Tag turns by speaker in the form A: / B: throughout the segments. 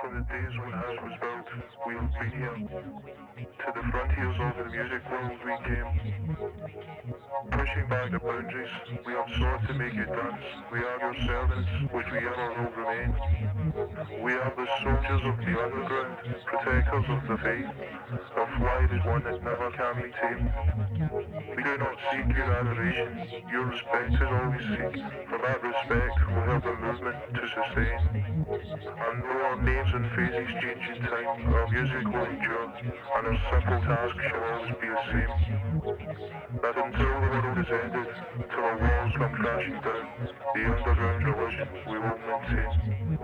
A: From the days when house was built, we've been here. To the frontiers of the music world we came. Pushing back the boundaries, we have sought to make it dance. We are your servants, which we ever will remain. We are the soldiers of the underground, protectors of the faith. Our flight is one that never can be tamed. We do not seek your adoration, your respect is all we seek. For that respect, we have the movement to sustain. And though our names and faces change in time, our music will endure, and our simple task shall always be the same. That until the world presented till our walls come crashing down. The end around religion we won't maintain.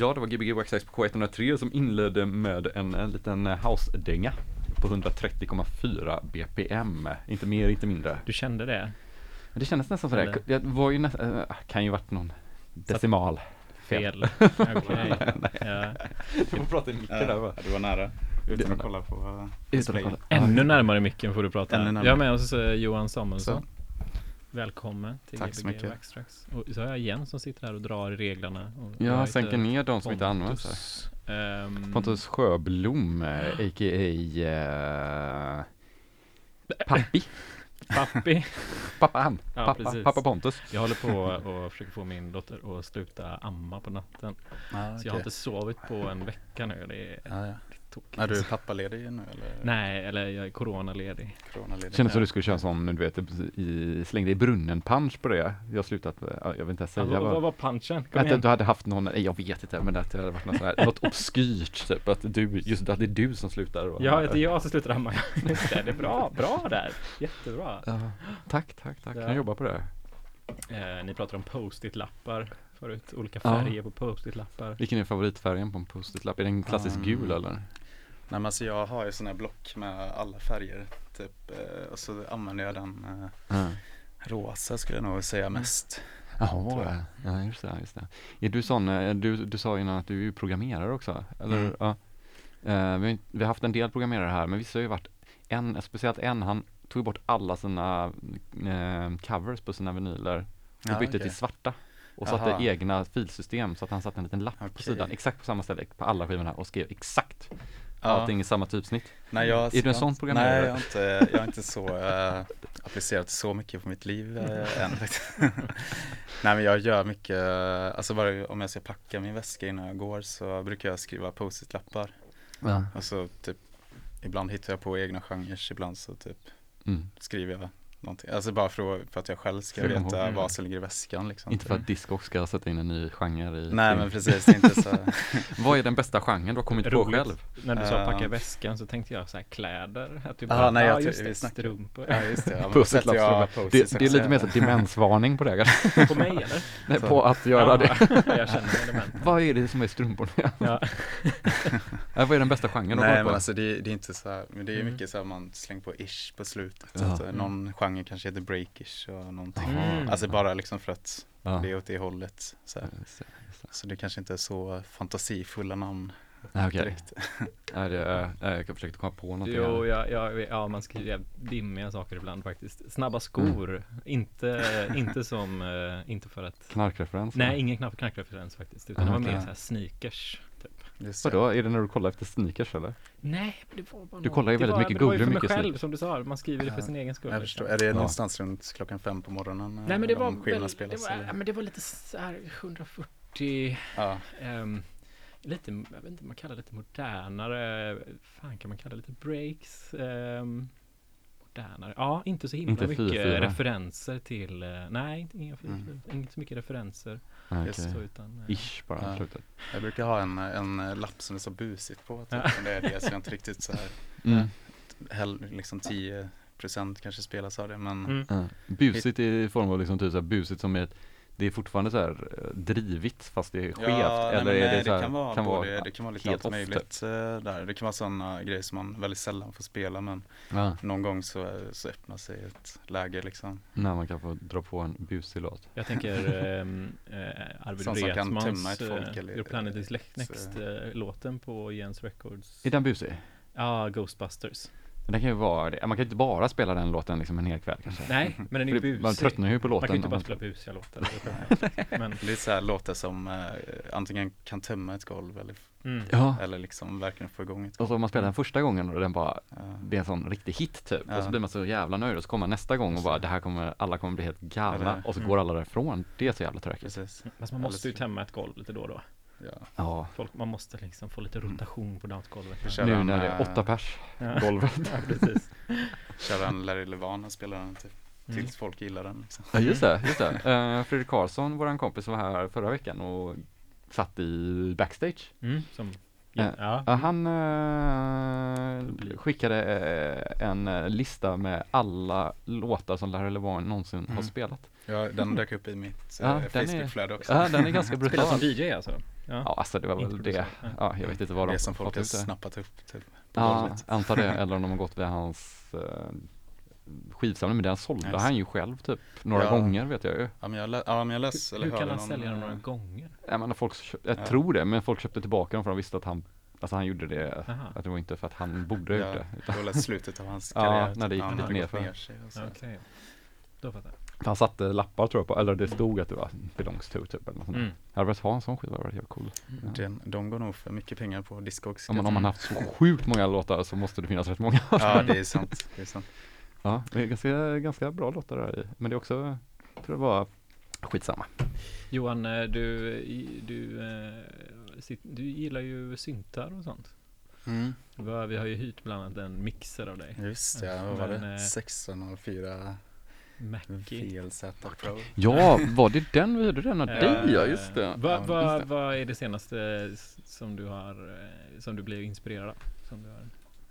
B: Ja, det var Gbg Waxxax på K103 som inledde med en, en liten eh, house-dänga på 130,4 BPM. Inte mer, inte mindre.
C: Du kände det?
B: Det kändes nästan sådär.
C: Eller?
B: Det var ju nästan, äh, kan ju varit någon decimal.
C: Fel? Okej. Ja.
B: Du får prata i micken där va?
D: Ja, du var nära. Utan
B: Det-
D: att kolla på uh,
B: Utan att kolla.
C: Ännu närmare micken får du prata.
D: Ännu närmare.
C: Jag har med oss eh, Johan Samuelsson.
D: Så.
C: Välkommen till
D: Tack så
C: Gbg
D: mycket.
C: Och så har jag Jens som sitter här och drar i reglerna. Och
B: Ja,
C: jag
B: sänker ner de som inte används här.
C: Ehm,
B: Pontus Sjöblom, a.k.a. Eh, Pappi.
C: Pappi.
B: Pappa han.
C: Ja,
B: pappa,
C: precis.
B: pappa Pontus.
C: Jag håller på och försöker få min dotter att sluta amma på natten.
D: Ah,
C: Så jag har inte sovit på en vecka nu. Det är
D: Ja, ja.
C: Tokigt.
D: Är du pappaledig nu eller?
C: Nej, eller jag är coronaledig.
D: Coronaledig?
B: Kändes som
C: Ja.
B: du skulle köra sån, du vet, i, slängde i brunnen punch på det. Jag har slutat, ja, jag vill inte ens
C: Ja,
B: säga
C: vad, vad
B: vad.
C: var punchen? Kom
B: Att
C: igen.
B: du hade haft någon, nej, jag vet inte, men att det hade varit något, här, något obskyrt typ, att du, just att det är du som slutar. Och,
C: Ja, det är jag som slutar. Just det, det är bra, bra där. Jättebra.
B: Ja, tack, tack, tack.
C: Ja.
B: Kan jobba på det.
C: Eh, ni pratar om post-it-lappar förut, olika
B: Ja.
C: färger på post-it-lappar.
B: Vilken är favoritfärgen på en post-it-lapp? Är det en klassisk
D: Um,
B: gul eller?
D: Nej men alltså jag har ju sådana här block med alla färger. Typ, eh, och så använder jag den
B: Ja.
D: rosa skulle jag nog säga mest.
B: Jaha, ja just det, just det. Är du sån, eh, du, du sa innan att du är programmerare också, eller?
D: Mm.
B: Ja. Vi, vi har haft en del programmerare här, men vissa har ju varit, en, speciellt en, han tog bort alla sina eh, covers på sina vinyler och
D: Ja,
B: bytte
D: okej.
B: till svarta. Och satte egna filsystem så att han satte en liten lapp på
D: Okej.
B: sidan, exakt på samma ställe på alla skivorna och skrev exakt
D: Ja.
B: allting i samma typsnitt.
D: Nej, jag,
B: Är du en sån programmerare?
D: Nej, jag har inte, jag har inte så uh, applicerat så mycket på mitt liv uh, än. nej, men jag gör mycket, eh, alltså bara om jag ska packa min väska innan jag går så brukar jag skriva post-it-lappar.
B: Ja.
D: Och så typ, ibland hittar jag på egna genrer, ibland så typ
B: Mm.
D: skriver jag någonting. Alltså bara för, att- för att jag själv ska
B: att-
D: veta
C: mm.
D: vad som ligger i väskan liksom.
B: Inte för att Discog ska sätta in en ny genre i
D: Nej men precis, inte så.
B: Vad är den bästa genren du har kommit på
C: Roligt.
B: själv?
C: När du sa
D: Eh.
C: packa väskan så tänkte jag så här kläder. Att du
D: Ah,
C: bara,
D: nej, jag
C: ah, just det, strumpor.
D: Ja just det, ja, men sätter jag
B: Det, det är lite mer så demensvarning på det kanske.
C: På mig eller?
B: Nej, på att göra det.
C: jag känner.
B: Vad är det som är strumporna?
C: Ja.
B: Ja, vad är den bästa genren du har
D: Nej
B: kommit
D: men
B: på?
D: alltså det, det är inte så här, men det är
C: Mm.
D: mycket så här man slänger på ish på slutet.
B: Ja.
D: Eh, någon genre kanske heter breakish och någonting.
C: Mm.
D: Alltså bara liksom för att
B: Ja.
D: det är åt det hållet. Så.
B: Just det, just det.
D: så det kanske inte är så fantasifulla namn
B: Ja, Okej,
D: direkt.
B: Nej, det är- jag försökte komma på någonting.
C: Jo, ja, ja, ja, man skriver jävligt dimmiga saker ibland faktiskt. Snabba skor, inte, inte som, eh, inte för att
B: Knarkreferens?
C: Nej, ingen knapp knackreferens faktiskt, utan det var mer
D: okej.
C: så här sneakers.
D: Just.
B: Vadå, är det när du kollar efter sneakers eller?
C: Nej, det var bara
B: Du
C: något-
B: kollar ju
C: det
B: väldigt
C: var,
B: mycket,
C: men det var ju
B: googlar
C: för mig
B: mycket
C: själv som du sa, man skriver det för sin egen skull.
D: Jag
C: liksom.
D: förstår. Är det
B: Ja.
D: någonstans runt klockan fem på morgonen?
C: Nej men det
D: de
C: var, väl, det, var, ja, men det var lite så här 140
D: Ja,
C: ehm, Lite, jag vet inte man kallar det lite modernare Fan kan man kalla det lite breaks Modernare, ja inte så himla
B: Inte
C: mycket
B: 4-4.
C: referenser till eh, Nej, inte, inga,
D: Mm.
C: inte så mycket referenser
D: Just
C: så, utan, eh,
B: Ish bara,
D: Ja.
B: slutet.
D: jag brukar ha en, en lapp som det är så busigt på. Typ.
C: Ja.
D: Det är det, så jag inte riktigt så här,
B: Mm.
D: hell, liksom 10 procent kanske spelas av det. Men
C: mm.
B: Ja. Busigt i form av liksom typ så här busigt som är ett det är fortfarande så här eh, drivigt fast det är skevt?
D: Ja, nej,
B: eller
D: men
B: är
D: nej,
B: det så här,
D: kan vara
B: kan vara
D: det kan vara lite allt möjligt eh, där. Det kan vara sådana grejer som man väldigt sällan får spela men
B: Ja,
D: någon gång så, så öppnar sig ett läge liksom.
B: när man kan få dra på en busig låt.
C: Jag tänker ehm, eh, Arvid
D: Sånt
C: Wretmans eh, Your Planet is Next-låten på Jens Records.
B: Är den busig?
C: Ja, Ghostbusters.
B: Den kan ju vara det. Man kan ju inte bara spela den låten liksom en hel kväll kanske.
C: Nej, men den är ju
B: det-
C: busig.
B: Man tröttnar ju på låten.
C: Man kan ju inte bara spela busiga låtar. men,
D: Lite så här låtar som eh, antingen kan tömma ett golv eller,
C: mm.
B: Ja,
D: eller liksom verkligen få igång ett
B: och
D: golv.
B: så om man spelar den första gången och den bara,
D: Ja.
B: det är en sån riktig hit typ. Och så
D: Ja.
B: blir man så jävla nöjd och så kommer man nästa gång och bara, det här kommer, alla kommer bli helt galna. Och så
C: Mm.
B: går alla därifrån. Det är så jävla tråkigt.
D: Precis.
C: Fast man måste ju tämma ett golv lite då och då.
D: Ja.
B: Ja,
C: Folk, man måste liksom få lite rotation på dansgolvet.
B: Nu när det är
D: eh,
B: åtta pers
C: Ja.
B: golvet.
C: ja, precis.
D: Köra en Larry Levan och spela den typ,
C: Mm.
D: tills folk gillar den liksom.
B: Ja just det, just det. Uh, Fredrik Karlsson, våran kompis var här förra veckan och satt i backstage.
C: Mm, som,
B: Eh,
C: ja,
B: Ja, han eh, skickade eh, en eh, lista med alla låtar som Larry Levan någonsin har
D: Mm.
B: spelat.
D: Ja, den dök upp i mitt
B: Ja,
D: eh,
B: den är-
D: Facebookflöde också.
B: Ja, den är ganska
C: spelar som
B: brutal.
C: DJ alltså?
B: Ja, alltså det var väl det.
C: ja.
B: Ja, jag vet inte vad de
D: det som folk
B: fått
D: har
B: ut det.
D: snappat upp typ, på
B: Ja,
D: golvet.
B: antar det. Eller om de har gått via hans uh, skivsamling. Men den sålde
D: Yes.
B: han ju själv typ några
D: Ja.
B: gånger vet jag ju.
D: Ja men jag, lä- ja, men jag läste eller
C: Hur kan han sälja
D: eh,
C: några gånger?
B: Jag, menar, folk, köp- jag
D: Ja.
B: tror det, men folk köpte tillbaka dem för de visste att han Alltså han gjorde det,
C: Aha.
B: att det var inte för att han borde ha gjort
D: Ja,
B: det.
D: det
B: Utan,
D: var väl slutet av hans
B: Ja,
D: karriär.
B: när det gick
D: han
B: lite
D: hade
B: ner
D: gått
B: för-
D: ner sig och så.
C: Okej. Då fattar jag.
B: För han satte lappar tror jag på, eller det stod att det var belongs to typ eller något.
C: Mm.
B: Jag hade velat ha en sån skiva, det hade varit helt cool. Ja.
D: Den, de går nog för mycket pengar på Discogs.
B: Ja, men om man haft så sjukt många låtar så måste det finnas rätt många.
D: Ja det är sant. Det är sant.
B: Ja, det är ganska, ganska bra låtar där i. Men det är också, för att vara skitsamma.
C: Johan, eh, du, du, eh, du gillar ju syntar och sånt.
D: Mm.
C: Vi har, vi har ju hyrt bland annat en mixer av dig.
D: Just det, vad var
C: Men,
D: det?
C: eh,
D: 1604
C: Mackie.
D: VLZ Pro.
B: Ja, var det den vi hörde den av
C: Eh,
B: dig? Ja, just det.
C: Vad
B: det.
C: vad är det senaste som du har, eh, som du blev inspirerad av? Som du har,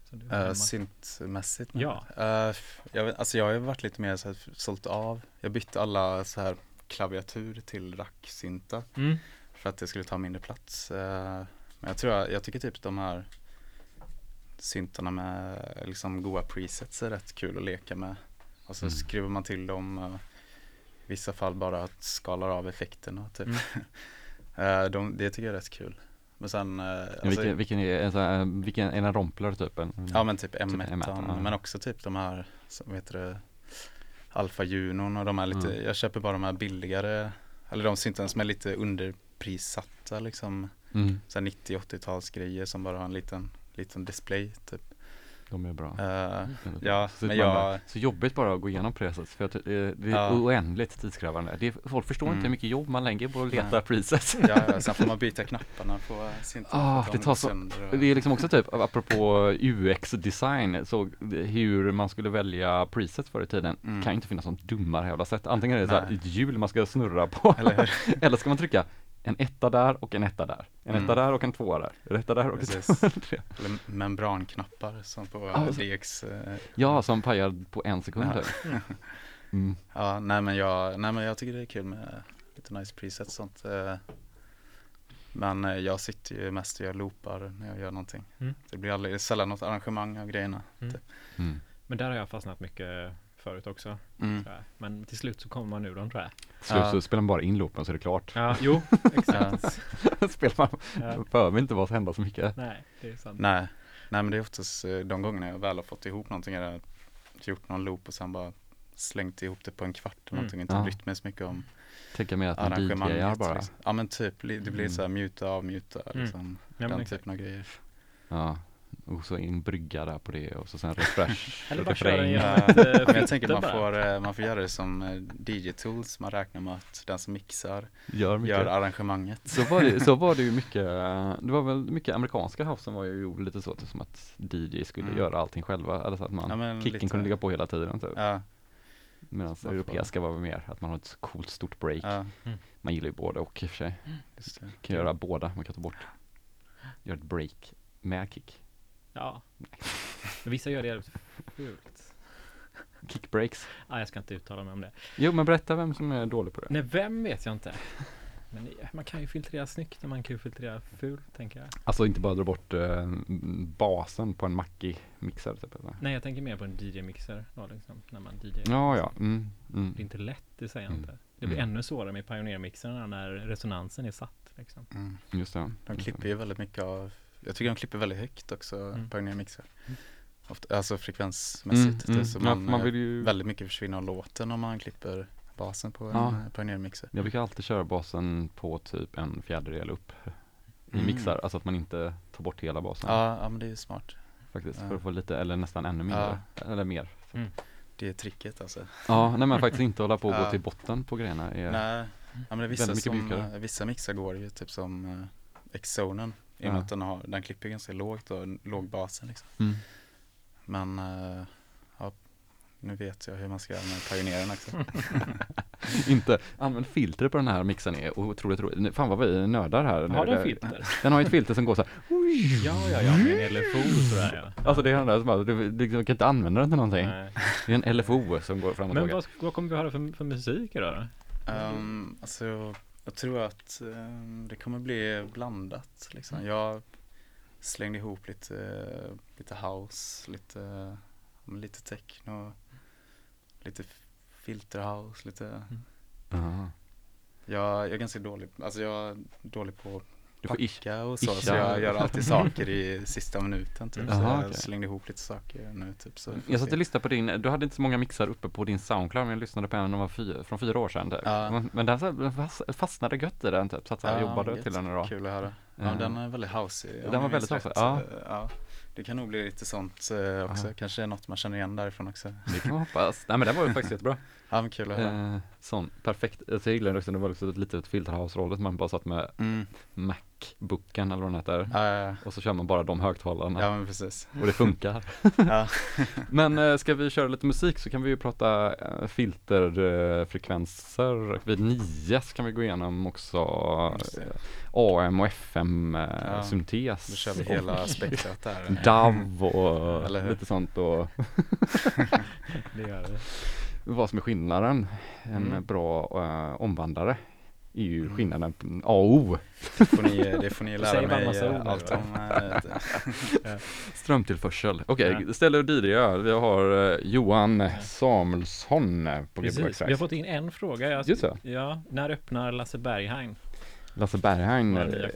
C: som du har
D: Uh, syntmässigt?
C: Ja.
D: Uh, jag, vet, alltså jag har varit lite mer så här, sålt av. Jag bytte alla så här klaviatur till racksyntar
C: Mm.
D: för att det skulle ta mindre plats. Uh, men jag tror jag, jag tycker typ de här syntarna med liksom goa presets är rätt kul att leka med. Och så
B: Mm.
D: skruvar man till dem uh, i vissa fall bara att skalar av effekterna typ.
C: Mm.
D: Eh, de, det tycker jag är rätt kul. Men sen, uh,
B: vilken, vilken är en sån här, vilken, är en rompler typ?
D: Ja men typ M1,
B: M1, ja.
D: men också typ de här, som heter det, Alfa Junon och de här lite,
B: Mm.
D: jag köper bara de här billigare, eller de syntarna som är lite underprissatta liksom,
B: mm,
D: så 90-80-tals grejer som bara har en liten, liten display typ.
B: De är bra.
D: Eh, ja,
B: så,
D: men jag-
B: så jobbigt bara att gå igenom presets för det, är- det är
D: Ja.
B: oändligt tidskrävande. Det folk förstår inte hur
D: Mm.
B: mycket jobb man lägger på att leta
D: Nej. ja, ja, sen får man byta knapparna på syntarna.
B: Ah, det
D: de
B: tar så-
D: och-
B: Det är liksom också typ, apropå UX-design, så hur man skulle välja presets förr i tiden
D: Mm.
B: kan inte finnas något dummare jävla sätt. Antingen är det så här ett hjul man ska snurra på,
D: Eller
B: eller ska man trycka en etta där och en etta där. En
D: Mm.
B: etta där och en tvåa där. En etta där och en
D: Precis.
B: tvåa där.
D: Eller membranknappar som på
B: Ah, så-
D: DX. eh,
B: Ja, som pajar på en sekund
D: Ja.
B: typ. Mm.
D: Ja, nej men jag, nej men jag tycker det är kul med lite nice presets och sånt. eh. Men eh, jag sitter ju mest och gör loopar när jag gör någonting.
C: Mm.
D: Det blir aldrig, sällan något arrangemang av grejerna.
B: Mm.
C: Men där har jag fastnat mycket förut också.
D: Mm.
C: Men till slut så kommer man ur dem tror jag.
B: Slut
D: Ja.
B: så spelar man bara in loopen så är det klart.
C: Ja, jo, exakt.
B: spelar man,
C: Ja.
B: behöver inte vara så hända så mycket.
C: Nej, det är sant.
D: Nej, nej men det är oftast eh, de gångerna jag väl har fått ihop någonting. Det gjort någon loop och sen bara slängt ihop det på en kvart eller
C: Mm.
D: någonting. Inte
B: Ja.
D: brytt mig så mycket om
B: Tänker mer att man
D: arrangemanget.
B: DJar bara.
D: liksom. Ja men typ, det blir
B: Mm.
D: så här muta, avmuta,
C: Mm.
D: liksom.
C: Ja, men
D: den
C: exakt.
D: typen av grejer.
B: Ja. Och så in brygga där på det och så sen refresh.
C: Eller bara köra
B: refräng.
C: en
D: Ja, men jag tänker man får, eh, man får göra det som eh, DJ-tools. Man räknar med att den som mixar
B: Gör mycket.
D: gör arrangemanget.
B: Så var, det, så var det ju mycket, eh, det var väl mycket amerikanska house som var ju gjorde lite så, typ som att DJ skulle
D: Mm.
B: göra allting själva, eller så att man,
D: Ja,
B: kicken
D: lite-
B: kunde ligga på hela tiden typ.
D: Ja,
B: Medan europeiska var väl mer att man har ett coolt stort break.
D: ja,
B: Man gillar ju båda och i och för sig.
D: just det.
B: Kan göra båda, man kan ta bort, göra ett break med kick.
C: Ja. Men vissa gör det jävligt fult.
B: Kickbreaks.
C: Ah, jag ska inte uttala mig om det.
B: Jo, men berätta vem som är dålig på det.
C: Nej, vem vet jag inte. Men det- man kan ju filtrera snyggt och man kan ju filtrera fult, tänker jag.
B: Alltså inte bara dra bort eh, basen på en mackig mixer typ. Eller?
C: Nej, jag tänker mer på en DJ-mixer då, liksom, när man DJ.
B: Ja, ja. Mm, mm.
C: Det är inte lätt, det säger jag
B: Mm.
C: inte. Det blir
B: Mm.
C: ännu svårare med pioneermixerna när resonansen är satt. Liksom.
D: Mm.
B: Just det.
D: De klipper ju väldigt mycket av, jag tycker de klipper väldigt högt också,
C: Mm.
D: Pioneer mixar. Ofta, alltså frekvensmässigt.
B: Mm,
D: det, så
B: mm. Ja,
D: man,
B: man
D: eh,
B: vill ju...
D: Väldigt mycket försvinner av låten om man klipper basen på en
B: Ja.
D: eh, Pioneer mixer.
B: Jag brukar alltid köra basen på typ en fjärdedel upp i
D: Mm.
B: mixar. Alltså att man inte tar bort hela basen.
D: Ja, ja men det är ju smart.
B: Faktiskt.
D: Ja.
B: För att få lite, eller nästan ännu mindre. Eller mer.
D: Det är tricket alltså.
B: Ja, nej men faktiskt inte hålla på och gå till botten på grejerna. Är,
D: Nej, ja, men det är vissa, som, eh, vissa mixar går ju typ som uh, X-zonen. I och
B: Ja.
D: med att den, har, den klipper ganska lågt och låg basen liksom.
B: Mm.
D: Men eh, ja, nu vet jag hur man ska göra med Pioneeren också.
B: Inte, använd filter på den här mixen är otroligt roligt. Fan vad vi nördar här.
C: Har den filter?
B: Den har ju ett filter som går så här.
C: Ja, ja, ja, med en LFO sådär ja.
B: Alltså det är den där som bara, du, du kan inte använda den till någonting.
C: Nej.
B: Det är en LFO som går fram och
C: Men vad, vad kommer vi höra för, för musik idag då?
D: Um, alltså, jag tror att ehm, det kommer bli blandat liksom. Jag slängde ihop lite, lite house, lite, lite techno, lite filterhouse, lite
B: Ja.
D: jag, jag är ganska dålig, alltså jag är dålig på
B: Du får
D: packa och så, så jag gör alltid saker i sista minuten typ.
B: Jaha,
D: så jag
B: okej.
D: slängde ihop lite saker nu typ. Så
B: Jag satt och lyssnade på din, du hade inte så många mixar uppe på din Soundcloud men jag lyssnade på en var fyra, från fyra år sedan typ.
D: Ja.
B: Men- den fastnade gött i den typ, så här och
D: Ja,
B: jobbade
D: gött.
B: till den idag.
D: Kul att höra. Ja, den är väldigt housey.
B: Den var
D: jag
B: väldigt housey, ja.
D: Ja. Det kan nog bli lite sånt eh, också. Kanske är något man känner igen därifrån också.
B: Det kan man hoppas. Nej men den var ju faktiskt jättebra.
D: Ja, men kul att höra.
B: Eh, sån, perfekt. Jag gillade också, det var liksom ett litet filterhouse-rollet, man bara satt med
D: Mm.
B: Macbooken eller vad den heter.
D: Ja, ja,
B: Och så kör man bara de högtalarna.
D: ja. ja, men precis.
B: Och det funkar.
D: Ja.
B: Men eh, ska vi köra lite musik så kan vi ju prata eh, filterfrekvenser. Vid nio kan vi gå igenom också eh, AM och FM eh,
D: Ja,
B: syntes.
D: Då kör vi hela spektrat där.
B: DAV och lite sånt och
C: Det gör det.
B: Vad som är skillnaden. En
D: Mm.
B: bra eh, omvandlare är ju
D: Mm.
B: skillnaden A och O.
D: Det får ni, det får ni
C: Du
D: lära mig eh, allt om. eh,
B: Strömtillförsel. Okej,
C: Ja.
B: ställer du DJ. Vi har Johan Samuelsson på
C: Precis.
B: Gbg
C: Vi har fått in en fråga. Jag,
B: Just.
C: Ja, när öppnar Lasse Berghain
B: Lasse Berghain.
C: vår
B: eh?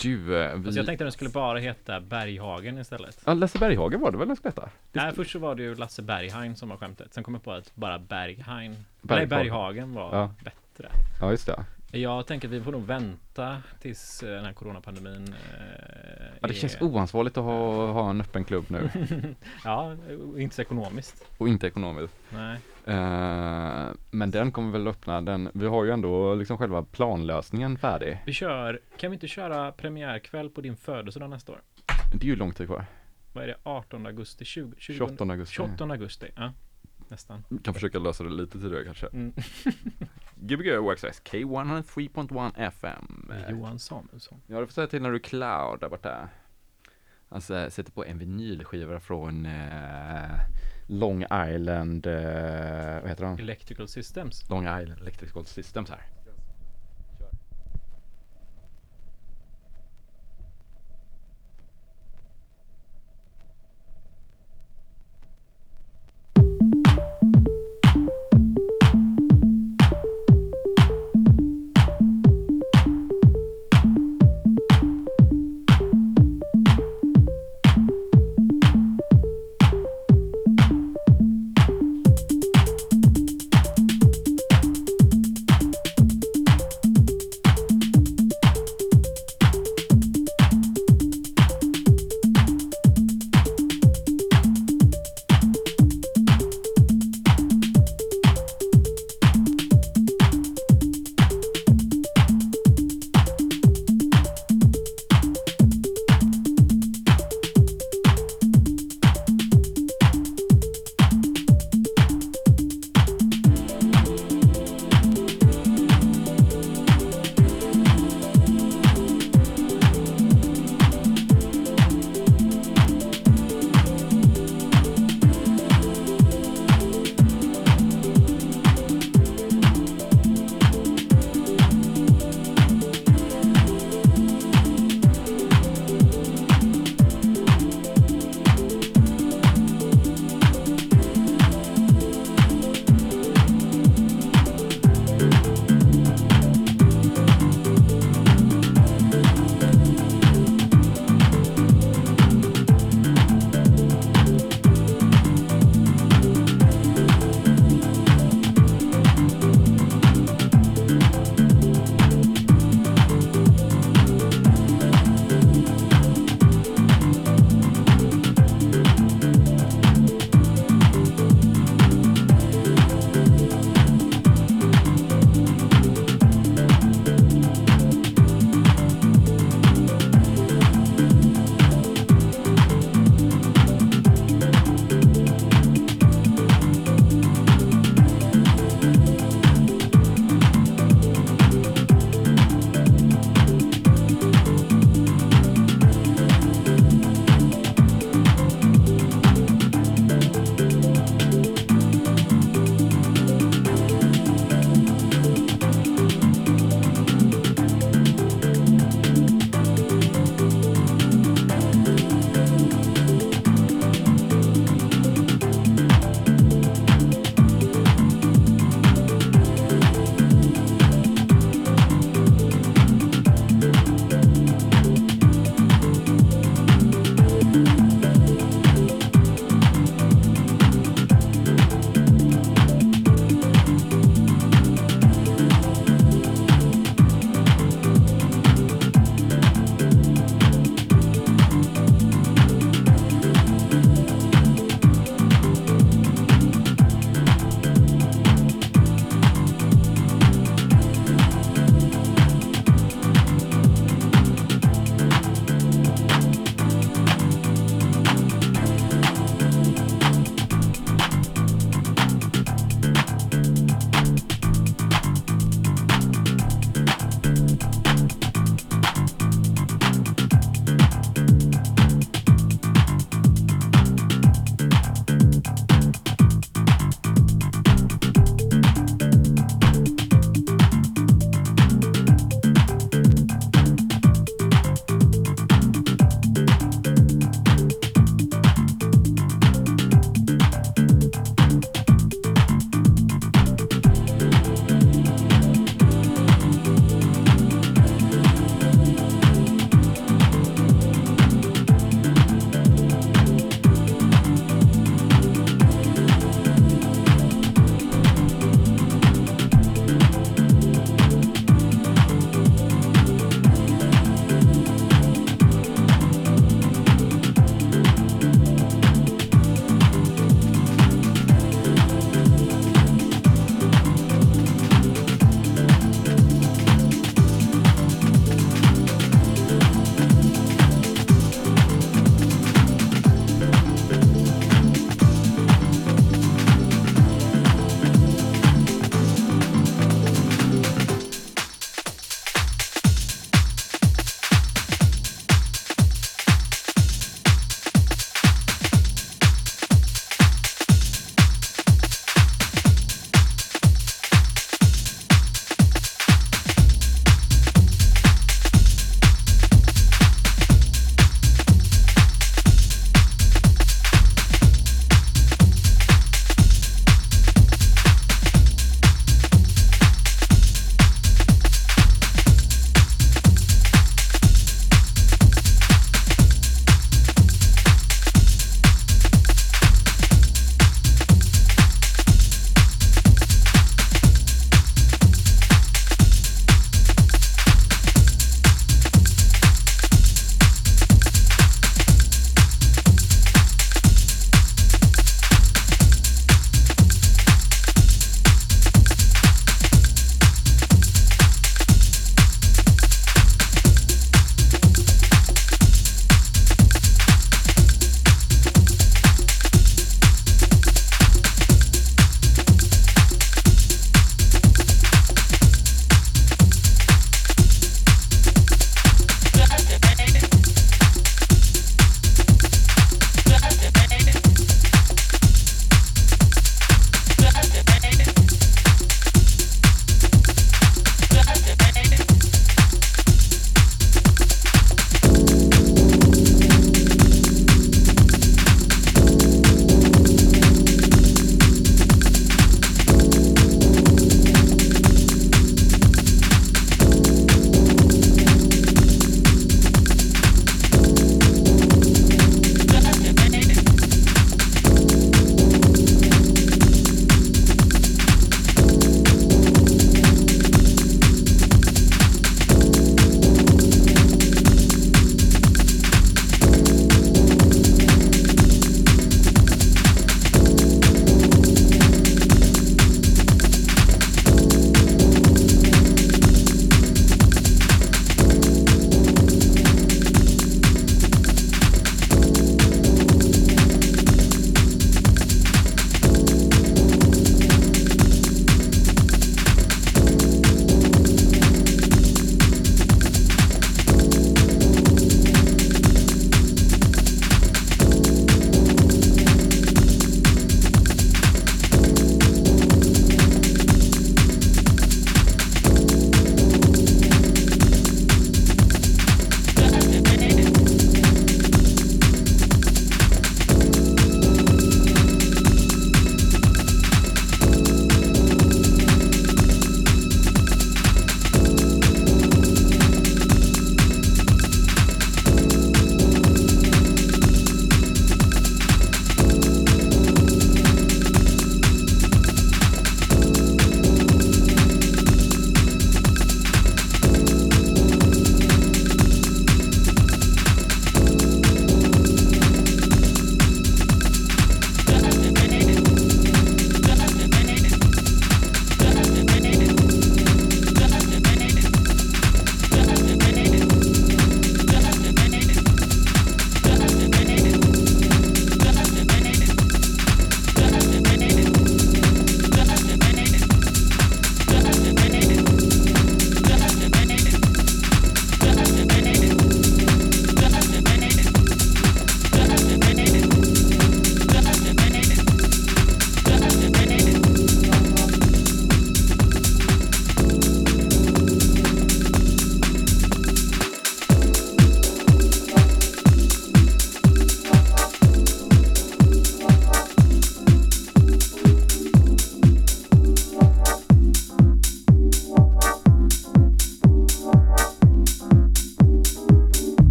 B: Du, eh, vi...
C: Alltså jag tänkte att den skulle bara heta Berghagen istället.
B: Ja, Lasse Berghagen var det väl den skulle heta? Det
C: Nej, först så var det ju Lasse Berghain som var skämtet. Sen kom jag på att bara Berghain, nej
B: Berghagen.
C: Berghagen var
B: Ja.
C: bättre.
B: Ja, just det.
C: Jag tänker att vi får nog vänta tills eh, den här coronapandemin eh,
B: Ja, det
C: är-
B: känns oansvarigt att ha, ha en öppen klubb nu.
C: Ja, inte så ekonomiskt.
B: och inte ekonomiskt.
C: Nej.
B: Eh, men den kommer väl öppna, den, vi har ju ändå liksom själva planlösningen färdig.
C: Vi kör, kan vi inte köra premiärkväll på din födelsedag nästa år?
B: Det är ju lång tid kvar.
C: Vad är det? 18 augusti? 20, 20,
B: 28 augusti.
C: 28 augusti, ja. Nästan.
B: Vi kan försöka lösa det lite tidigare kanske.
C: Mm.
B: Gbg Workspace K103.1 FM.
C: Johan Samuelsson.
B: Ja, du får säga till när du är cloud där borta. Alltså, sätter på en vinylskiva från eh, Long Island, eh, vad heter de?
C: Electrical Systems.
B: Long Island Electrical Systems här.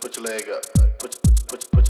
E: put your leg up, put put put. put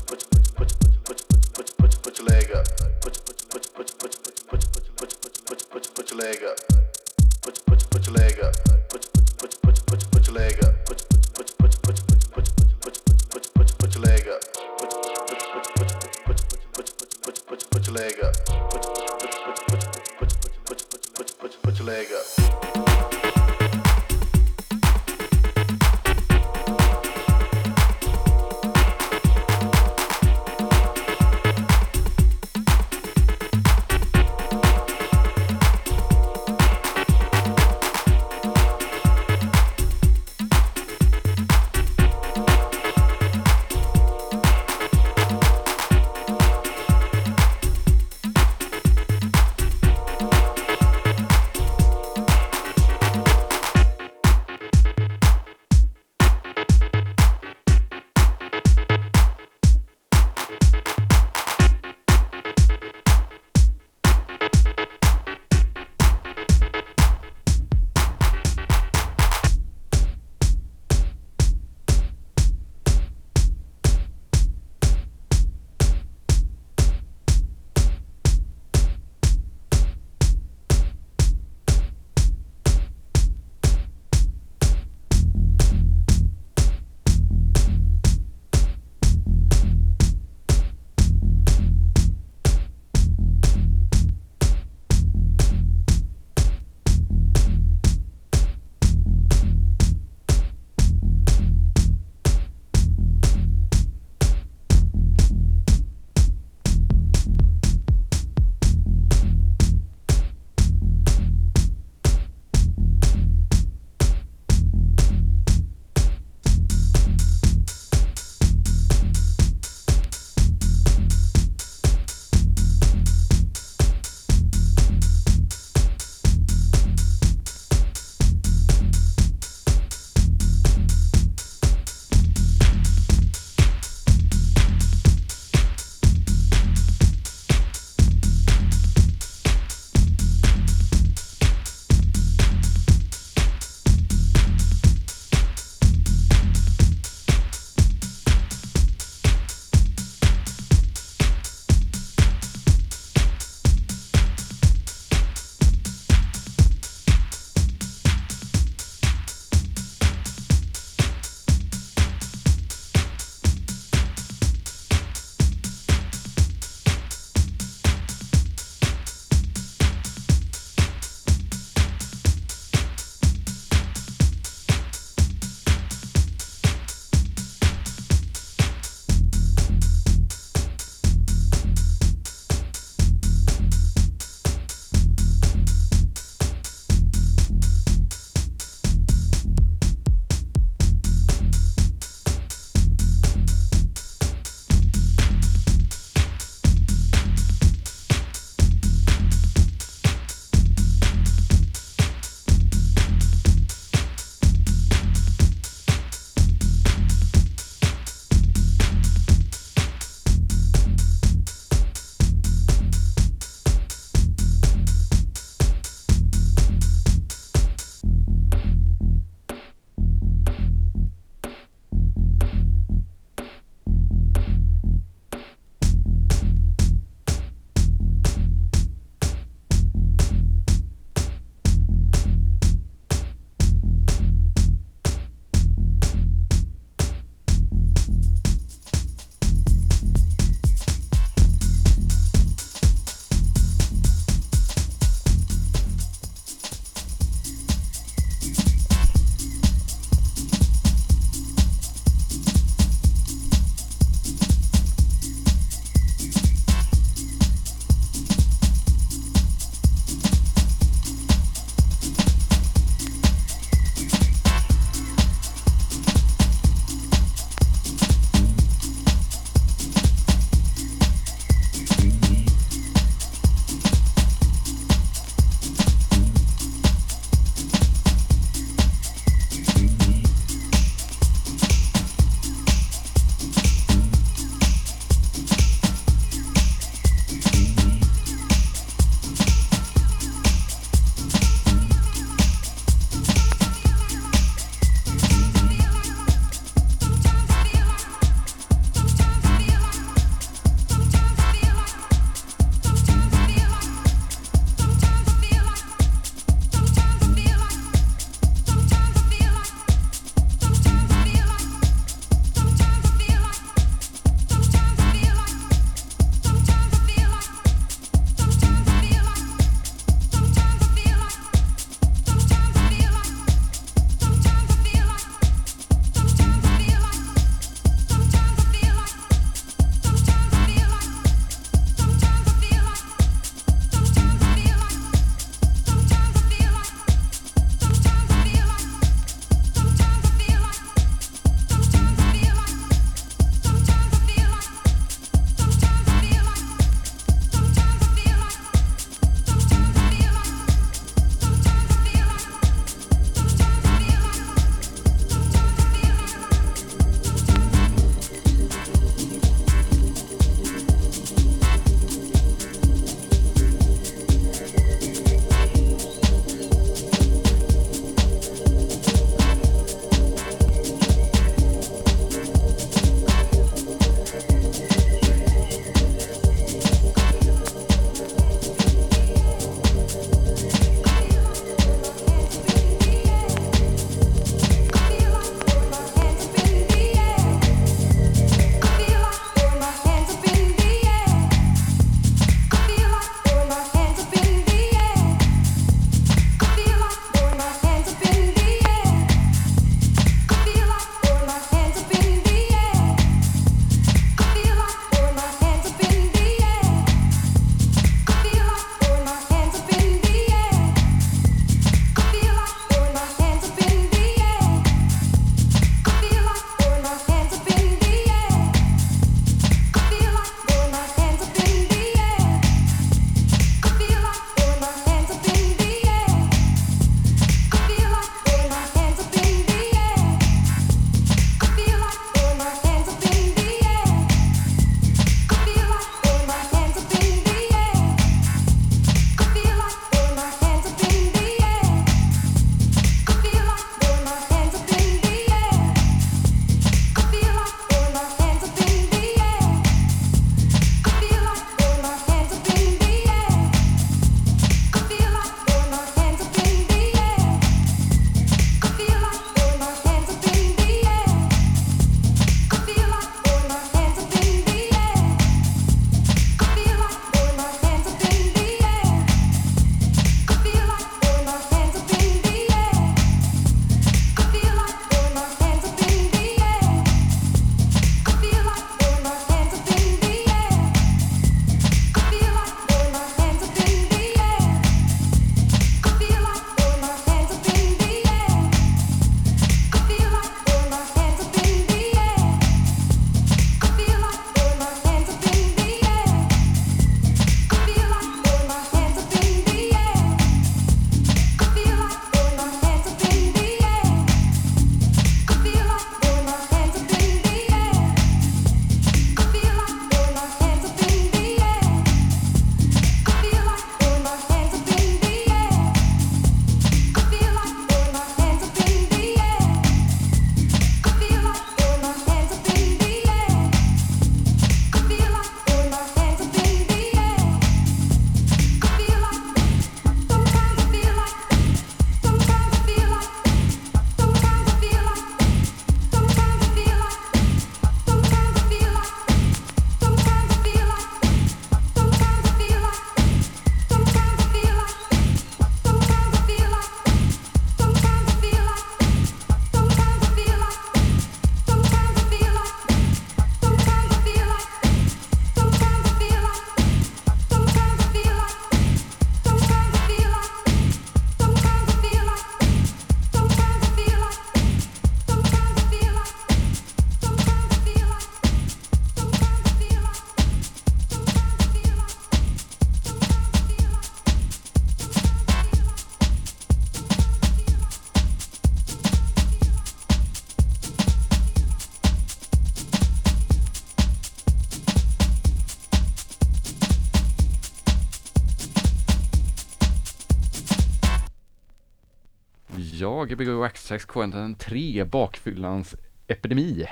B: Ja, Gbg Waxtrax Quentin 3, bakfyllans epidemi.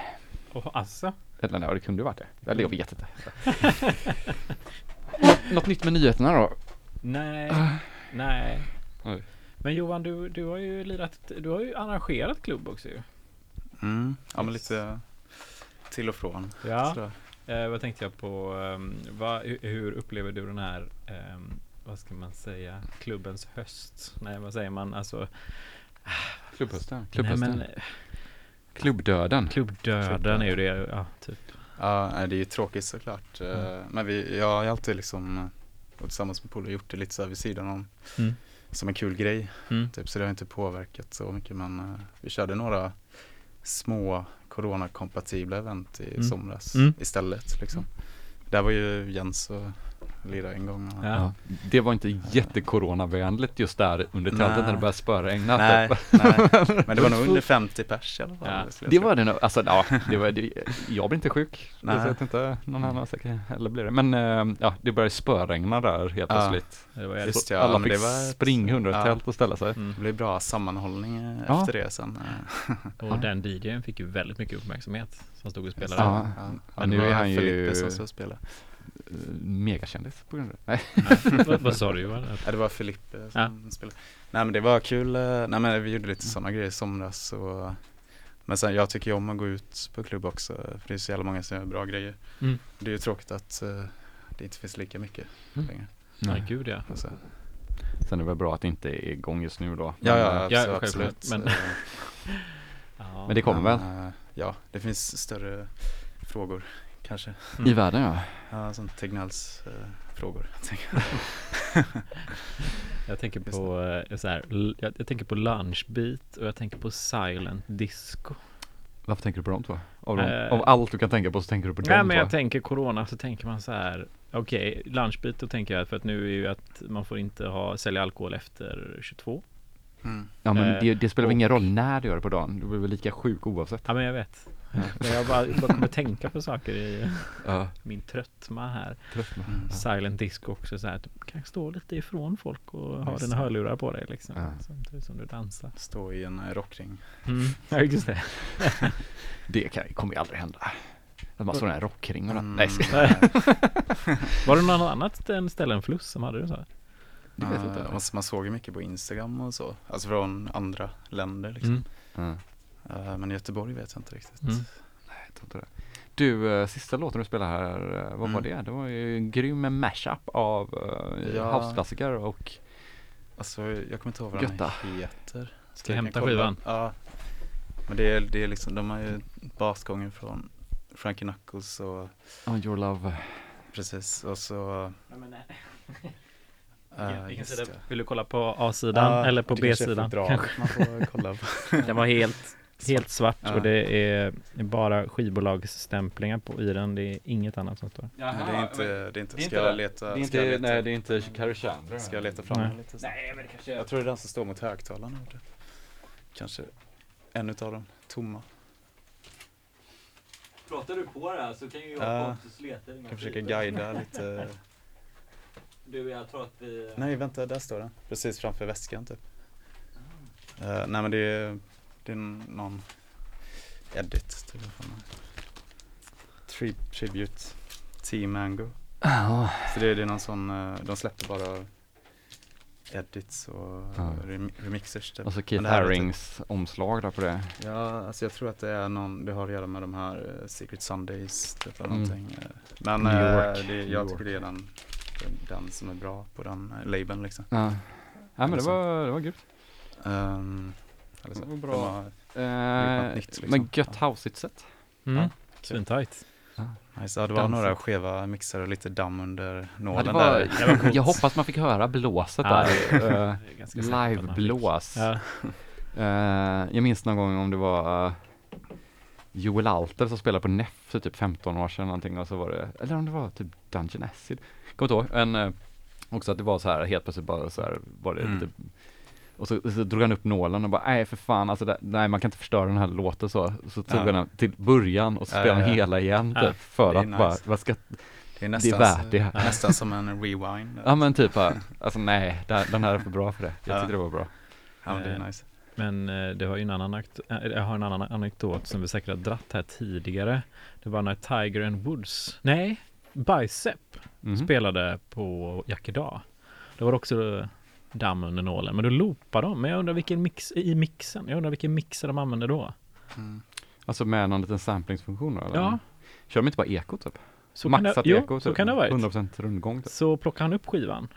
C: Och alltså?
B: Eller nej, det kunde ju varit det. Eller jag vet inte. Något nytt med nyheterna då?
C: Nej, nej.
B: Oj.
C: Men Johan, du, du har ju lirat, du har ju arrangerat klubb också ju.
D: Mm. Ja men lite till och från.
C: Ja.
D: sådär.
C: Eh, vad tänkte jag på, ehm, vad, hur, upplever du den här, ehm, vad ska man säga, klubbens höst? Nej, vad säger man, alltså,
B: Klubbhösten.
C: nej
B: Klubbhösten.
C: men,
B: Klubbdöden.
C: klubbdöden är ju det, ja, typ.
D: Ja, det är ju tråkigt såklart. Eh,
C: Mm.
D: Men vi, jag har ju alltid liksom, eh, tillsammans med polare gjort det lite så här vid sidan om.
C: Mm.
D: Som en kul grej.
C: Mm.
D: Typ, så det har inte påverkat så mycket. Men eh, vi körde några små coronakompatibla event i
C: Mm.
D: somras
C: Mm.
D: istället. Liksom. Där var ju Jens och lirade en gång.
C: Ja.
B: Ja. Det var inte jättecoronavänligt just där under tältet när det började spöregna.
D: Nej, nej, men det var nog under 50 pers i alla fall.
C: Ja.
B: Det var det nog, alltså ja, det var, det, jag blir inte sjuk.
D: Nej.
B: Jag vet inte, någon annan säkert heller blir det. Men eh, ja, det började spöregna där helt
D: Ja.
B: plötsligt.
D: Just ja,
B: alla fick
D: det var
B: springa under ett
D: ja.
B: tält och ställa sig.
C: Mm.
D: Det blev bra sammanhållning eh,
B: Ja.
D: efter det sen. eh.
C: Och den DJn fick ju väldigt mycket uppmärksamhet som stod och spelade.
B: Ja.
D: Ja,
B: Men nu är han ju-
D: Felipe som stod och spelade.
B: Eh, Megakändis på grund av det. Nej.
C: vad, sa du Johan?
D: Ja, det var Felipe som spelade. Nej men det var kul. eh, Nej men vi gjorde lite sådana grejer i somras. Och, men sen jag tycker ju om att gå ut på klubb också. För det är så jävla många som gör bra grejer.
C: Mm.
D: Det är ju tråkigt att eh, det inte finns lika mycket
B: Mm.
D: längre.
C: Nej, gud ja.
D: Alltså.
B: Sen är det väl bra att det inte är igång just nu då.
D: Ja, ja,
C: Ja, självklart,
D: absolut.
C: men- ja.
B: Men det kommer väl?
D: Ja, det finns större frågor kanske.
B: I världen ja.
D: Ja, som Tegnells eh, frågor. tänker
C: Jag tänker på eh, så här, jag, jag tänker på lunchbeat och jag tänker på silent disco.
B: Varför tänker du på de två? Av, de,
C: Eh.
B: av allt du kan tänka på så tänker du på de
C: Nej men
B: två?
C: jag tänker corona så tänker man så här Okej, lunchbeat då tänker jag för att nu är ju att man får inte ha, sälja alkohol efter 22
D: mm.
B: Ja men
C: Eh,
B: det, det spelar väl ingen roll när du gör det på dagen? Du blir väl lika sjuk oavsett?
C: Ja men jag vet Men jag bara, bara kommer tänka på saker i
B: Ja,
C: min tröttma här
B: trött med.
D: Mm.
C: Silent disco också så här, du kan stå lite ifrån folk och ha dina hörlurar på dig liksom
B: Ja.
C: Samtidigt som du dansar
D: Stå i en eh, rockring.
C: mm. Ja just det
B: Det kan, kommer ju aldrig hända. Att man står i en rockring och
D: Mm,
B: Nej.
C: Var det något annat än ställen Fluss som hade det så?
B: det vet jag
D: Ja,
B: inte.
D: man, man såg ju mycket på Instagram och så. Alltså från andra länder liksom.
C: Mm.
D: Eh, men i Göteborg vet jag inte riktigt.
C: Mm.
B: jag tror inte det. Du, eh, sista låten du spelade här, eh, vad var
D: Mm.
B: det? Det var ju en grym mashup av uh,
D: Ja.
B: houseklassiker och
D: Alltså jag kommer inte ihåg vad
B: Götta.
D: den heter.
C: Ska jag
D: kan
C: hämta
D: kolla.
C: skivan?
D: Ja. Men det är, det är liksom, de har ju basgången från Frankie Knuckles och
B: On Your Love.
D: precis och så eh, just det.
C: Vill du kolla på A-sidan
D: Ja,
C: eller på
D: det kanske
C: B-sidan?
D: bra. Man får kolla på.
C: Den var helt, helt svart
D: Ja.
C: och det är bara skivbolagsstämplingar på i den. Det är inget annat som står.
D: Nej, det är inte, det är inte,
B: det är
D: ska
B: inte
D: jag leta,
B: Det är inte,
D: leta,
B: nej det är inte Carrie Chandler.
D: ska jag leta fram
C: Nej.
D: lite? snabbt?
B: Nej men det kanske
D: Jag tror det är den som står mot högtalarna. Kanske en utav dem, tomma.
F: Pratar du på det här så kan ju jag Pontus leta i
D: kan försöka guida lite.
F: Du, jag tror att vi...
D: Nej vänta, där står den. Precis framför väskan typ. Eh, nej men det är, det är någon edit. Typ. Tri tribute Team Mango.
B: Ja,
D: Så det, det är någon sån, eh, de släpper bara edits och
B: Ja.
D: rem remixers typ.
B: och så Keith
D: typ-
B: Harrings omslag där på det.
D: Ja, alltså jag tror att det är någon, det har att göra med de här eh, Secret Sundays typ eller
B: Mm.
D: någonting. Men
B: New York,
D: det,
B: New
D: jag
B: York.
D: tycker det är den, den, den som är bra på den labeln liksom.
B: Ja, ja men det
D: så.
B: var, det var grymt.
D: Um, eller så.
B: Det var
D: De
B: bra.
D: har-
B: Eh,
D: nytt, liksom.
B: Men gött houseigt sett.
C: Mm.
D: Ja.
C: Svintajt.
D: nice. Ja, det var
B: Dansigt.
D: några skeva mixar och lite damm under
B: Ja,
D: nålen
B: det var,
D: där.
C: Det var
B: jag hoppas man fick höra blåset
C: Ja,
B: där.
C: fick.
B: Live-blås.
C: Ja.
B: Eh, jag minns någon gång om det var eh, Joel Alter som spelade på NEF för typ 15 år sedan någonting och så var det, eller om det var typ Dungeon Acid. Kommer inte ihåg. En, också att det var så här helt plötsligt bara så här var det
D: Mm.
B: lite och så, så drog han upp nålen och bara, nej för fan, alltså det, nej man kan inte förstöra den här låten så. Så tog
D: Ja.
B: han den till början och så
D: Ja,
B: spelade han
D: ja, ja.
B: hela igen
C: Ja.
B: typ, för
D: Det är
B: att bara,
D: nice.
B: vad ska,
D: Det är nästan,
B: värt det.
D: nästan som en rewind.
B: ja men typ bara, alltså nej, den, här är för bra för det. Jag
D: Ja.
B: tyckte det var bra.
D: Ja, men det är
C: Eh,
D: nice.
C: Men eh, det har ju en annan eh, jag har en annan anekdot som vi säkert har dratt här tidigare. Det var när Tiger and Woods, nej, Bicep
B: Mhm.
C: spelade på Jack idag. Det var också damm under nålen, men då loopade de. Men jag undrar vilken mix i mixen. Jag undrar vilken mixer de använde då.
D: Mm.
B: Alltså med någon liten samplingsfunktion då, eller?
C: Ja.
B: Kör de inte bara eko typ?
C: Så kan det,
B: Maxat
C: jo,
B: eko
C: så
B: typ?
C: kan det ha varit.
B: 100% rundgång typ.
C: Så plockade han upp skivan.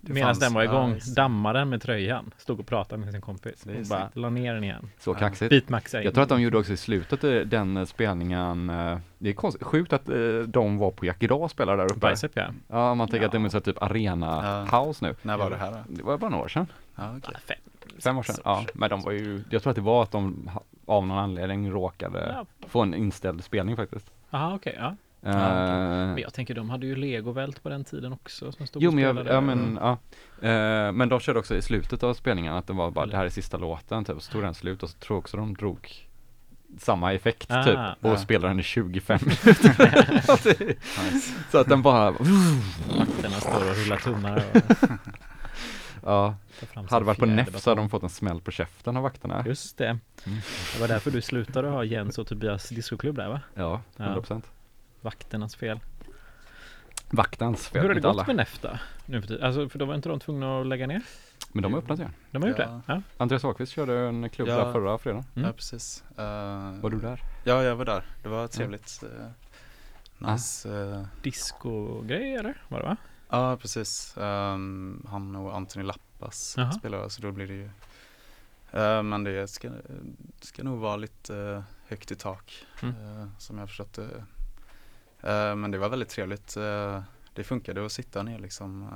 D: Det
C: Medan
D: fanns-
C: den var igång,
D: ja,
C: den med tröjan. Stod och pratade med sin kompis.
D: Det
C: Och bara
D: sant.
C: la ner den igen.
B: Så
D: Ja.
B: kaxigt.
C: Bitmaxa in.
B: Jag tror att de gjorde också i slutet eh, den eh, spelningen, eh, det är konstigt, sjukt att de var på Jack idag och spelade där uppe.
C: Bicep ja.
B: Ja, man tänker att det
C: Ja.
B: är så typ arena-house nu.
D: När var det här då?
B: Det var bara några år sedan.
D: Ja, okej.
C: Fem,
B: Fem år sedan. Ja, men de var ju, jag tror att det var att de av någon anledning råkade
C: Ja.
B: få en inställd spelning faktiskt.
C: Jaha okej, ja.
B: Eh,
C: Men jag tänker de hade ju legovält på den tiden också som stod
B: Jo men jag, ja men ja. Eh, men de körde också i slutet av spelningen att det var bara
C: Eller-
B: det här är sista låten typ, och så tog den slut och så tror jag också de drog samma effekt
C: Ah.
B: typ och
D: Ja.
B: spelade den i 25 minuter.
D: Nice.
B: så att den bara,
C: Vakterna står och rullar tummar och
B: ja, hade varit på NEF så hade de fått en smäll på käften av vakterna.
C: Just det. Det var därför du slutade ha Jens och Tobias discoklubb där va?
B: Ja,
C: Ja.
B: 100%.
C: Vakternas fel.
B: Vaktans fel,
C: Hur har det
B: inte
C: gått
B: alla.
C: med NEF då? Nu för tiden? Alltså för då var inte de tvungna att lägga ner?
B: Men de har öppnat igen.
C: De har gjort
D: Ja.
C: det? Ja.
B: Andreas Ahlqvist körde en klubb
D: Ja.
B: där förra fredagen.
C: Mm.
D: Ja, precis. Eh,
B: Var du där?
D: Ja, jag var där. Det var trevligt. eh, nice. eh,
C: Disco-grej eller? Var det va?
D: Ja, precis. Ehm, han och Anthony Lappas
C: Jaha.
D: spelar, så då blir det ju eh, Men det ska, ska nog vara lite eh, högt i tak,
C: Mm.
D: eh, som jag har förstått det. Eh, men det var väldigt trevligt. eh, det funkade att sitta ner liksom. eh,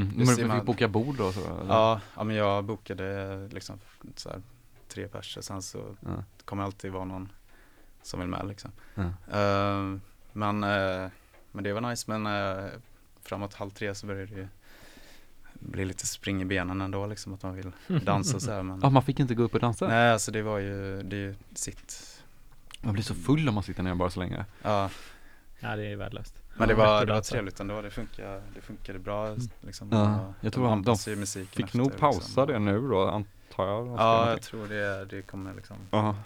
B: Mm. Men du
D: man-
B: fick boka bord då? Så,
D: ja, ja, men jag bokade liksom så här, tre pers och sen så
B: Ja.
D: kommer alltid vara någon som vill med liksom. Eh, men, men det var nice men framåt halv tre så började det ju bli lite spring i benen ändå liksom att man vill dansa så här men
B: Ja, man fick inte gå upp och dansa?
D: Nej alltså det var ju, det är ju sitt
B: Man blir så full om man sitter ner bara så länge.
D: Ja
C: Ja det är värdelöst.
D: men det
C: Ja,
D: var, det var
C: dansa.
D: trevligt ändå, det funkade, det funkade bra liksom
B: Ja, jag tror han- de Fick nog
D: liksom.
B: pausa det nu då, antar jag.
D: Ja jag tror det, det kommer liksom vara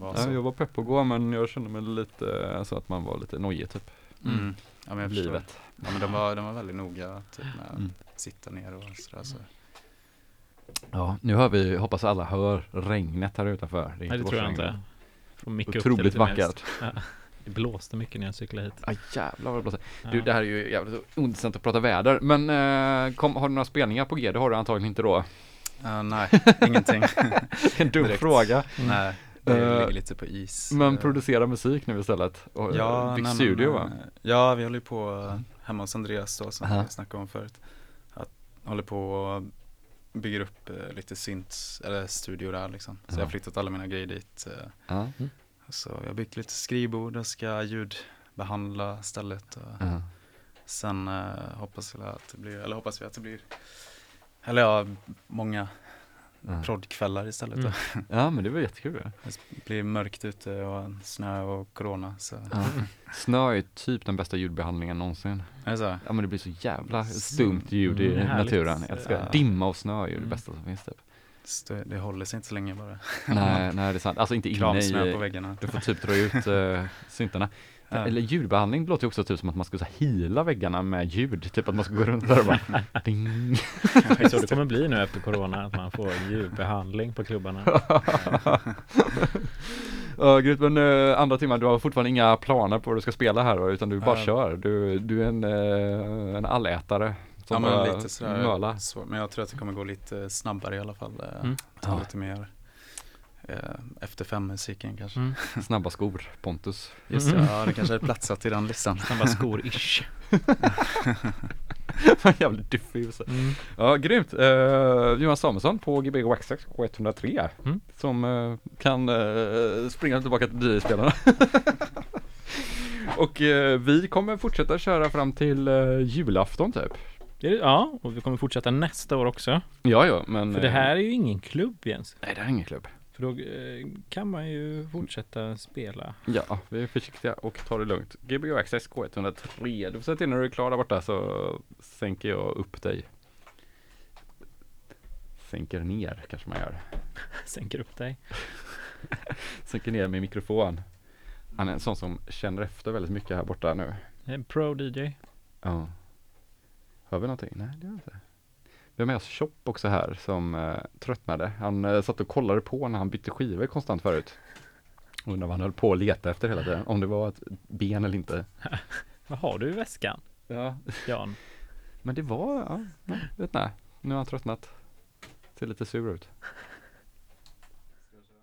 B: Ja,
D: så
B: jag var pepp på att gå men jag kände mig lite, alltså att man var lite nojig typ.
D: mm. Ja men jag förstår
B: Livet.
D: Ja men de var, de var väldigt noga typ med att
B: Mm.
D: sitta ner och sådär så
B: Ja, nu hör vi, hoppas alla hör regnet här utanför. Det är
C: Nej det tror jag inte.
B: Otroligt vackert.
C: Ja. Det blåste mycket när jag cyklade hit.
B: Aj jävlar vad det blåser.
C: Ja.
B: Du det här är ju jävligt ointressant att prata väder. Men eh, kom, har du några spelningar på G? Det har du antagligen inte då.
D: Ja, nej, ingenting.
B: En dum
D: Direkt.
B: fråga.
D: nej, det
B: Eh,
D: ligger lite på is.
B: Men
D: Eh,
B: producera musik nu istället. Och,
D: ja,
B: Big
D: nej,
B: studio
D: men,
B: va?
D: Ja, vi håller ju på eh, hemma hos Andreas då, som vi snackade om förut. Att håller på och bygger upp lite synt, eller studio där liksom. Så
B: Ja.
D: jag har flyttat alla mina grejer dit.
B: Ja.
D: Så jag byggt lite skrivbord och ska ljudbehandla stället. Och
B: Ja.
D: Sen eh, hoppas jag att det blir, eller hoppas vi att det blir, eller ja, många
B: Ja.
D: proddkvällar istället.
C: Mm.
B: Ja men det var jättekul.
D: Det blir mörkt ute och snö och corona. Så.
B: Ja. Snö är typ den bästa ljudbehandlingen någonsin.
D: Är det?
B: Ja men det blir så jävla stumt ljud i
C: Mm,
B: naturen. Jag älskar
D: Ja.
B: Dimma och snö är ju det
C: Mm.
B: bästa som finns typ.
D: Det, det håller sig inte så länge bara.
B: nej, nej det är sant. Alltså inte inne
D: Kramsnö på
B: i,
D: väggarna.
B: du får typ dra ut uh, syntarna.
D: Ja.
B: Eller ljudbehandling låter ju också typ som att man ska hila väggarna med ljud. Typ att man ska gå runt där och bara ding.
C: Det är så det kommer bli nu efter corona, att man får ljudbehandling på klubbarna.
B: Ja grymt men uh, andra timmen, du har fortfarande inga planer på vad du ska spela här då, utan du bara
D: Ja.
B: kör. Du, du är en, uh, en allätare.
D: Ja
B: Som
D: men
B: bara
D: lite sådär
B: mölar.
D: svår, Men jag tror att det kommer gå lite snabbare i alla fall. eh,
C: Mm.
D: Ta
B: Ja.
D: lite mer eh, efter fem musiken kanske.
C: Mm.
B: Snabba skor, Pontus.
D: Just det,
C: Mm.
D: ja det kanske hade platsat i den listan.
C: Snabba skor-ish.
B: Jävligt diffus.
C: Mm.
B: Ja, grymt. Uh, Johan Samuelsson på Gbg Waxax K103
C: Mm.
B: som eh, kan uh, springa tillbaka till DI-spelarna. Och vi kommer fortsätta köra fram till uh, julafton typ.
C: Är Ja, och vi kommer fortsätta nästa år också.
B: Ja, ja, men
C: För det
B: eh,
C: här är ju ingen klubb Jens.
B: Nej, det här är ingen klubb.
C: För då eh, kan man ju fortsätta spela.
B: Ja, vi är försiktiga och tar det lugnt. Gbg Access K103. Du får säga till när du är klar där borta så sänker jag upp dig. sänker ner kanske man gör.
C: Sänker upp dig.
B: Sänker ner min mikrofon. Han är en sån som känner efter väldigt mycket här borta nu.
C: En pro DJ.
B: Ja. Hör vi någonting? Nej, det gör vi inte. Vi har med oss Chop också här som eh, tröttnade. Han eh, satt och kollade på när han bytte skivor konstant förut. Undrar vad han höll på att leta efter hela tiden. Om det var ett ben eller inte.
C: Vad har du i väskan,
B: Ja.
C: Jan?
B: Men det var, ja, nej, vet inte. Nu har han tröttnat. Ser lite sur ut.
G: Explosion,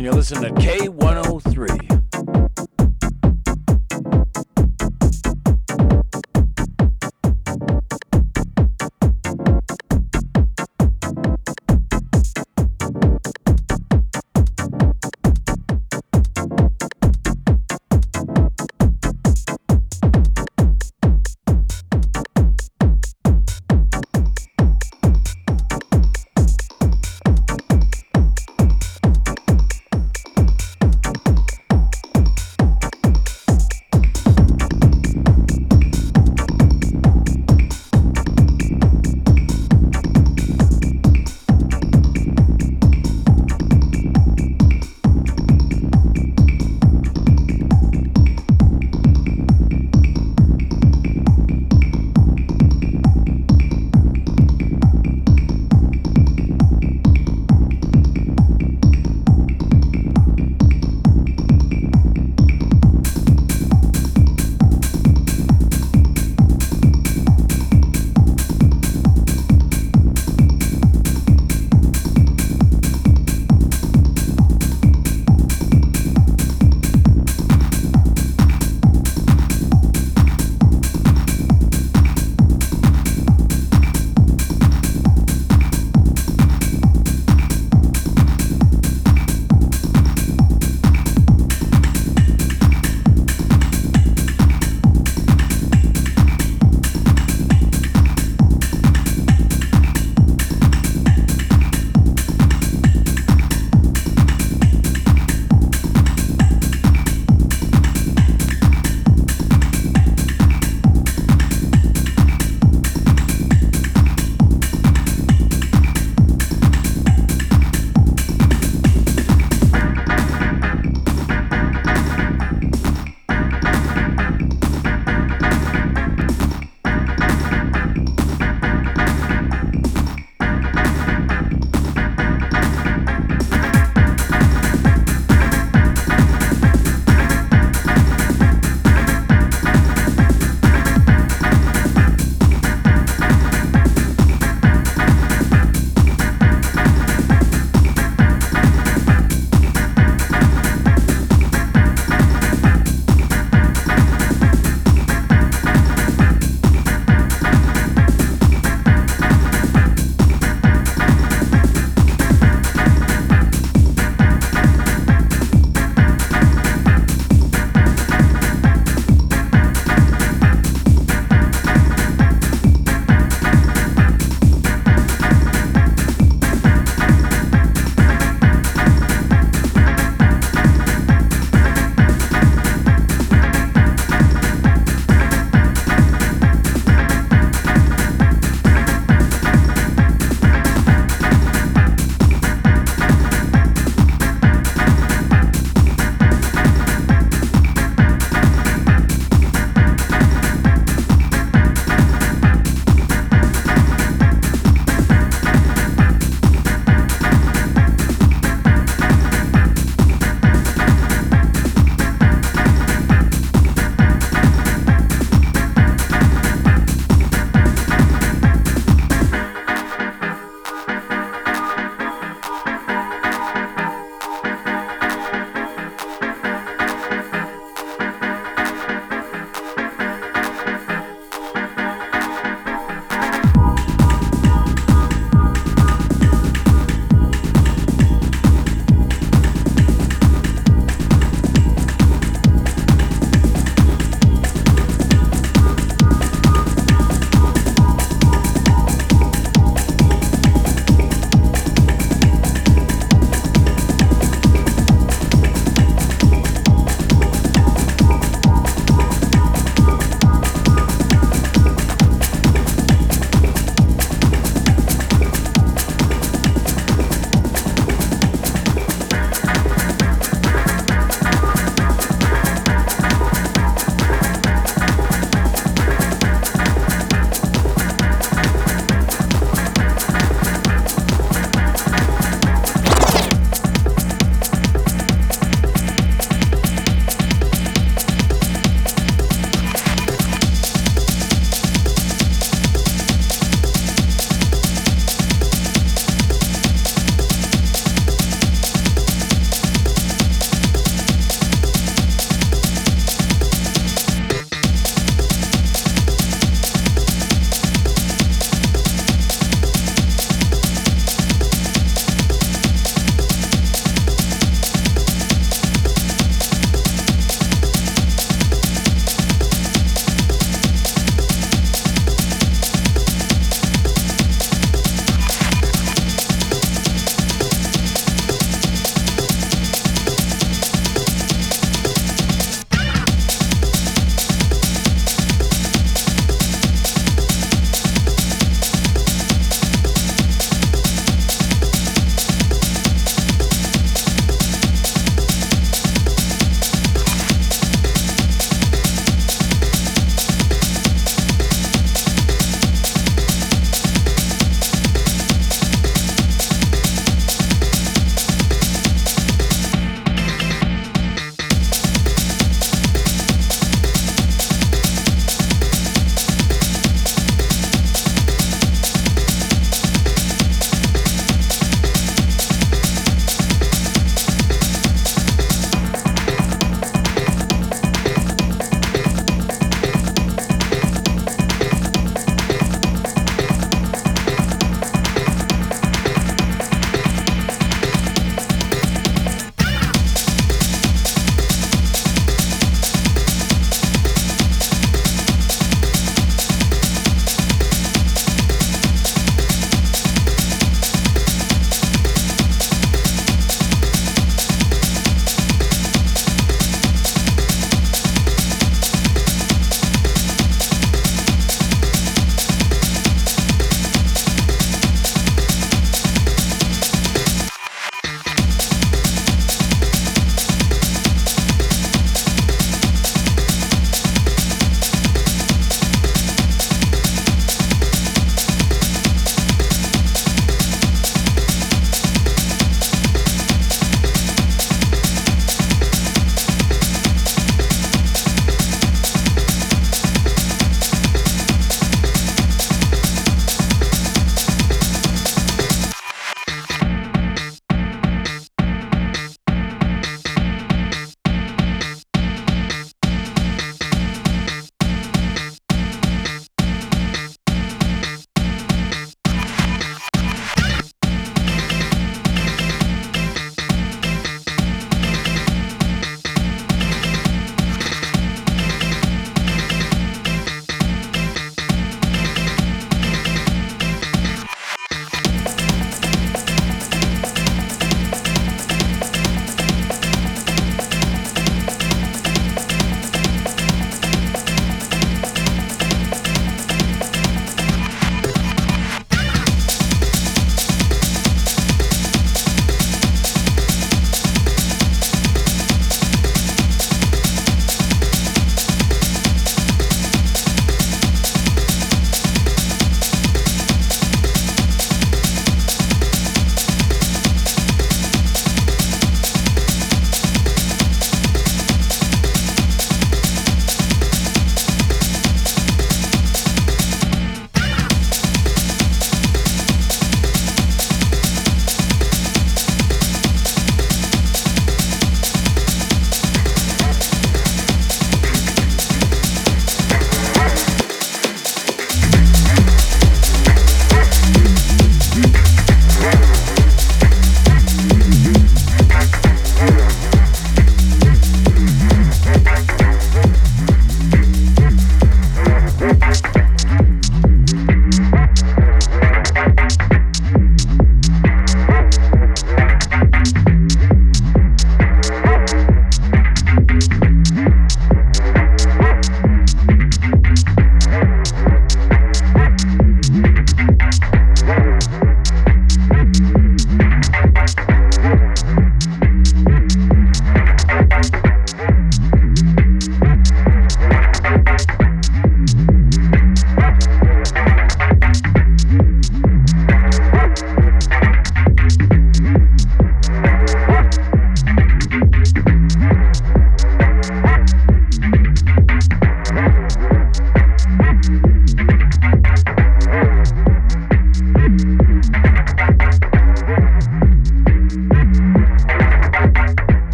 G: and you're listening to K103.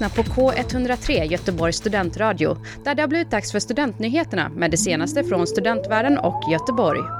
H: Lyssnar på K103 Göteborgs studentradio där det har blivit dags för studentnyheterna med det senaste från studentvärlden och Göteborg.